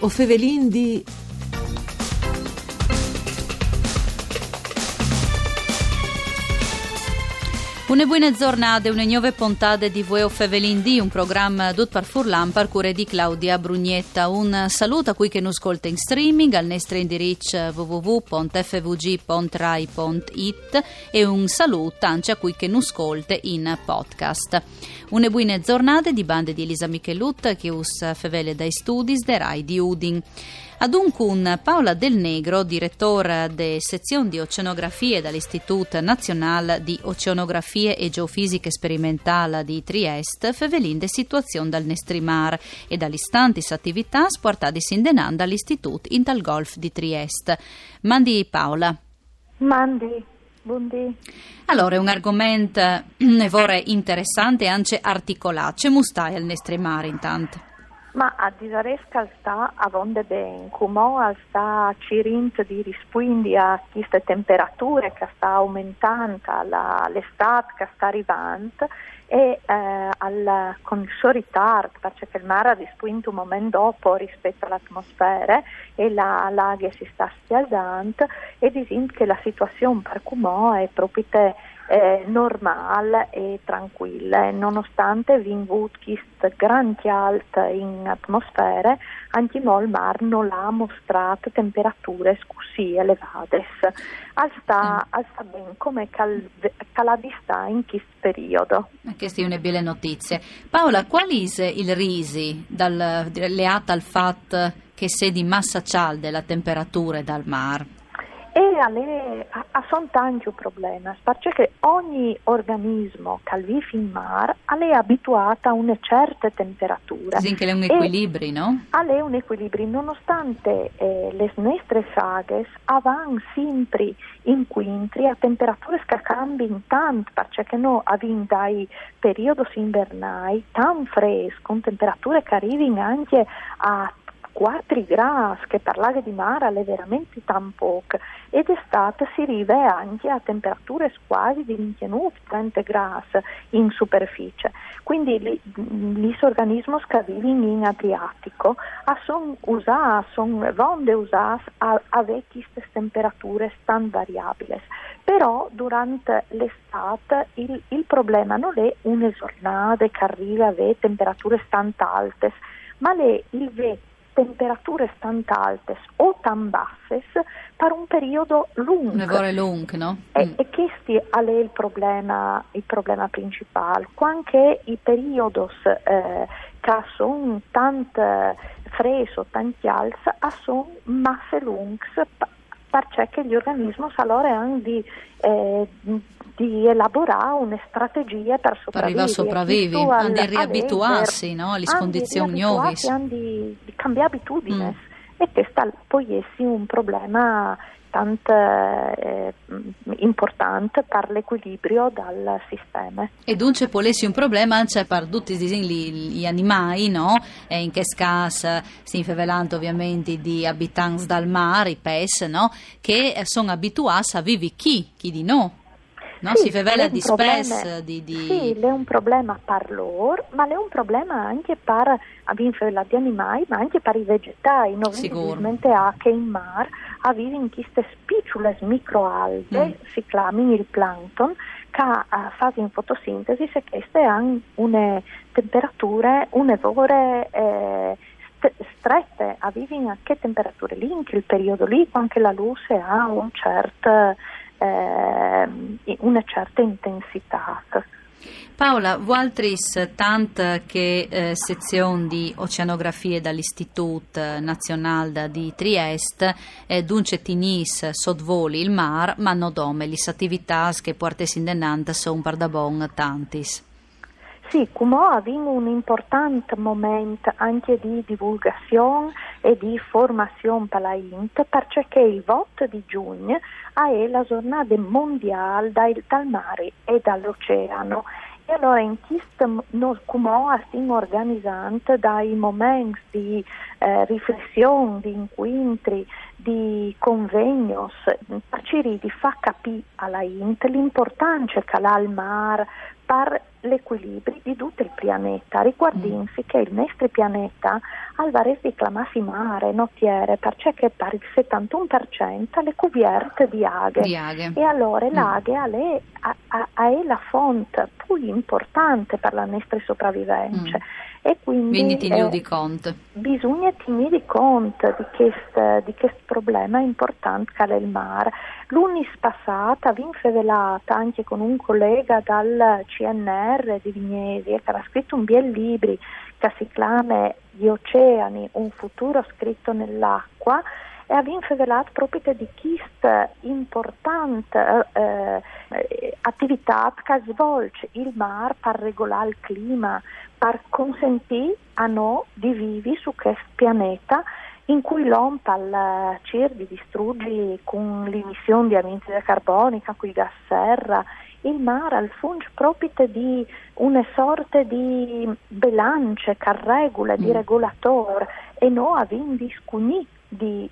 O fevelin di... Una buona giornata, una nuova puntata di Vueo Fevelin di un programma dut par furlan par cure di Claudia Brugnetta. Un saluto a cui che non ascolta in streaming al nostro indirizzo www.fvg.rai.it e un saluto anche a cui che non ascolta in podcast. Una buona giornata di bande di Elisa Michelut che us fevele dai studi de Rai di Udin. Aduncun Paola Del Negro, direttore de sezione di oceanografie dall'Istituto Nazionale di Oceanografie e Geofisiche Sperimentale di Trieste, fevelin de situazione dal Nestrimar e dall'istantis attività sportadis in denan dall'Istituto Intal Golf di Trieste. Mandi Paola. Mandi. Buondì. Allora, è un argomento nevore interessante e anche articolato. C'è mustai al Nestrimar intanto? Ma a disaresca sta a vonde ben, come sta cirint di rispondi a queste temperature che sta aumentando, l'estate che sta arrivando e eh, al, con il suo ritardo, perché il mare ha risposto un momento dopo rispetto all'atmosfera e la laga si sta spiazzando e disin che la situazione per come è proprio eh, normale e tranquilla, nonostante vingut quest grandi alt in atmosfera, anche il mar non ha mostrato temperature così elevate. Al sta, mm. al sta ben come cal, caladista in questo periodo. Queste sono belle notizie. Paola, quali sono il risi dal, leata al fatto che se di massa cialde la temperatura dal mar? E alle, a, a son tanti problemi, perché ogni organismo che vive in mare è abituato a una certa temperatura. Sì, che è un equilibrio, no? È un equilibrio, nonostante eh, le nostre saghe vanno sempre incontri a temperature che cambiano tanto, perché noi abbiamo dai periodi invernali tan freschi, con temperature che arrivano anche a 4 gradi, che parlare di mare è veramente tan poco, ed d'estate si arriva anche a temperature quasi di 29-30 gradi in superficie. Quindi gli organismi che vivono in Adriatico sono usati, sono vonde usati a avere queste temperature tan variabili. Però durante l'estate il, il problema non è una giornata che arriva a temperature tanto alte, ma è il vecchio temperature tanto alte o tan basse per un periodo lungo. Un lungo, no? E, mm. e questo è il problema, il problema principale. Quando i periodi eh, che sono tanto freschi o tanti alti sono masse lunghe perché gli organismi allora hanno di, eh, di elaborare una strategia per sopravvivere. Per sopravvivere, hanno di riabituarsi no, alle condizioni nuove. Hanno di, di cambiare abitudini mm. E questo poi è un problema tanto eh, importante per l'equilibrio del sistema. E dunque può essere un problema anche per tutti gli, animali, no? E in che caso si infavelando ovviamente di abitanti dal mare, i pesci, no? Che sono abituati a vivere chi, chi di no. No? Sì, si favela di spesso di, di... Sì, è un problema per loro, ma è un problema anche per gli animali, ma anche per i vegetali. Noi ovviamente anche in mare avviven queste spicciole microalghe, mm. si chiamano il plankton, che uh, fanno fotosintesi e queste hanno una temperatura, une ore eh, strette, avviven a che temperature lì, in quel periodo lì, anche la luce ha un certo eh, una certa intensità. Paola, Waltris, tant che eh, sezione di oceanografie dall'Istituto Nazionale di Trieste, eh, dunque tinis sottvoli il mar, ma non dome le attività che portesi in denanta sono per da bon tantis. Sì, come abbiamo un importante momento anche di divulgazione e di formazione per la INT perché il voto di giugno è la giornata mondiale dal, dal mare e dall'oceano e allora in questo noi come stiamo organizzando dai momenti di eh, riflessione, di incontri, di convegni, per di far capire alla INT l'importanza che ha il mare per l'equilibrio di tutto il pianeta. Riguardinsi mm. che il nostro pianeta al vares di clamassi mare, notiere, perché che per il 71% le cuverte di aghe. Di aghe. E allora mm. l'aghe è, è la fonte più importante per la nostra sopravvivenza. Mm. E quindi, quindi ti eh, di conto. Bisogna tenere conto di questo, problema importante che è il mare. L'unis passata, vi infelata anche con un collega dal CNR di Vignesi che aveva scritto un bel libro che si chiama Gli oceani, un futuro scritto nell'acqua e abbiamo rivelato proprio di questa importante eh, eh, attività che svolge il mare per regolare il clima, per consentire a noi di vivere su questo pianeta in cui l'OMP al CIR di distrugge con l'emissione di anidride carbonica, con i gas serra, il mare al funge proprio di una sorta di belance che regola, di mm. regolatore e noi abbiamo discunito di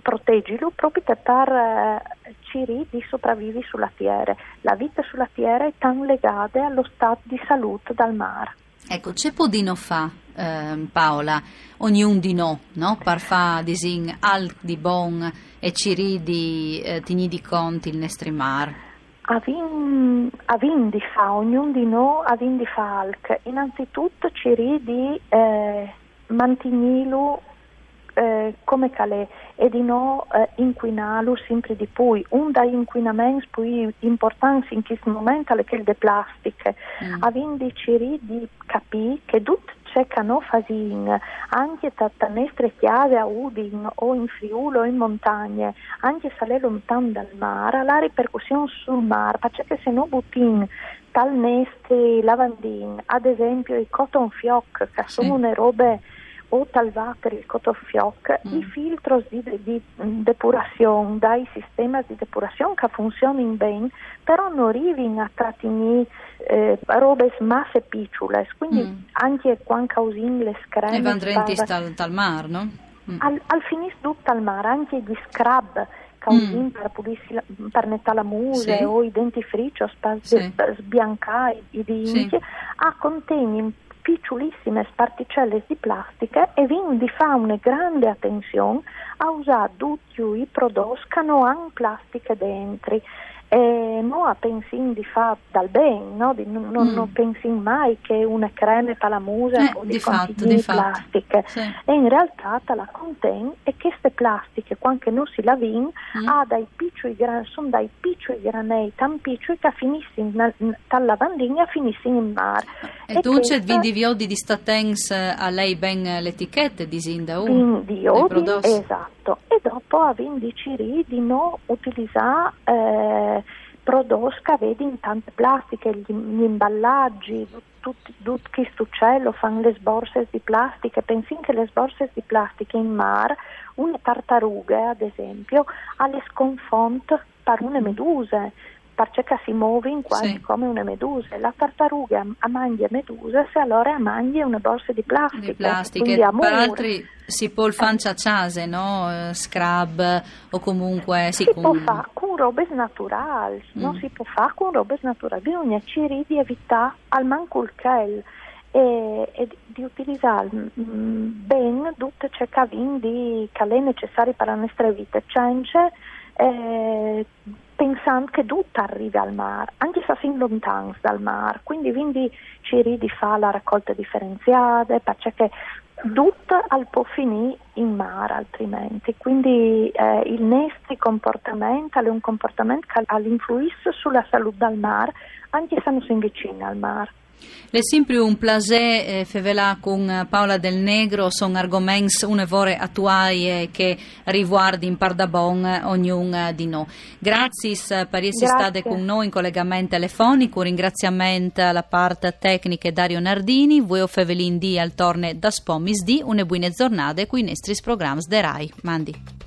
proteggerlo proprio per eh, ciri di sopravvivi sulla Terra. La vita sulla Terra è tan legata allo stato di salute dal mare. Ecco, c'è podino fa, eh, Paola, ognuno di no, no? Per fare disin al di bon e ciri di eh, tigni di conti il nostro mare. Avin, avin di fa, ognuno di noi avin di fa alc. Innanzitutto ciri di eh, mantenilo eh, come calè e di no eh, inquinarlo sempre di più. Un dei inquinamenti più importanti in questo momento è quello delle plastiche. Mm. Avendo di capire che tutto che noi facciamo, anche nostre chiave a Udin o in Friuli o in montagne, anche se è lontano dal mare, la ripercussione sul mare, perché se noi buttiamo tal nostri lavandini, ad esempio i cotton fioc, che sì. sono le robe o talvolta per il cotofioc, mm. i filtri di, di, depurazione dai sistemi di depurazione che funzionano bene, però non arrivano a trattenere eh, robe masse piccole, quindi mm. anche quando usano le screme... E vanno dal, dal mare, no? Mm. Al, al finis tutto al mare, anche gli scrub che mm. per, pulirsi la, per mettere la muse sì. o i dentifrici o sì. sbiancare i denti, sì. a contenere piccolissime particelle di plastica e quindi fa una grande attenzione a usare tutti i prodotti che non hanno plastica dentro e noi pensiamo di fare dal bene, no? di, non, mm. non pensiamo mai che una crema per la musa eh, o di, di di plastiche sì. e in realtà la contiene e queste plastiche quando non si lavino mm. sono dai piccoli granei tan piccoli che finiscono dal lavandino e finiscono in mare e, e tu questa... c'è vindi viodi di statens a lei ben l'etichetta di Zinda uh, di esatto e dopo a vindi di non utilizzare eh, prodotti che vedi in tante plastiche, gli, gli imballaggi, tutti, tutti questo uccello fanno le borse di plastica, pensi che le borse di plastica in mare, una tartaruga ad esempio, ha le sconfont per una meduse, perché si muove quasi sì. come una medusa. La tartaruga a mangia meduse, se allora a mangia una borsa di plastica. Di plastiche, per altri si può il fanciacciase, no? Eh, scrub o comunque... Sì, si con... può fare con robe naturali, mm. non si può fare con robe naturali, bisogna cercare di evitare al manco il kel. E, e, di utilizzare mm, bene tutto ciò che è necessario per la nostra vita. Cioè, eh, pensando che tutto arriva al mare, anche se siamo lontani dal mare, quindi, quindi ci di fare la raccolta differenziata, perché tutto al può finire in mare altrimenti, quindi eh, il nostro comportamento è un comportamento che l'influenza sulla salute del mare, anche se non si vicini al mare. Le sempre un plaisir eh, fevela con Paola Del Negro, sono argomenti un'evore attuali che riguardi in Pardabon ognuno di noi. Grazie per essere state con noi in collegamento telefonico, un ringraziamento alla parte tecnica Dario Nardini, voi Fevelin di al torne da Spomis di, une buone giornate con i nostri programmi de RAI. Mandi.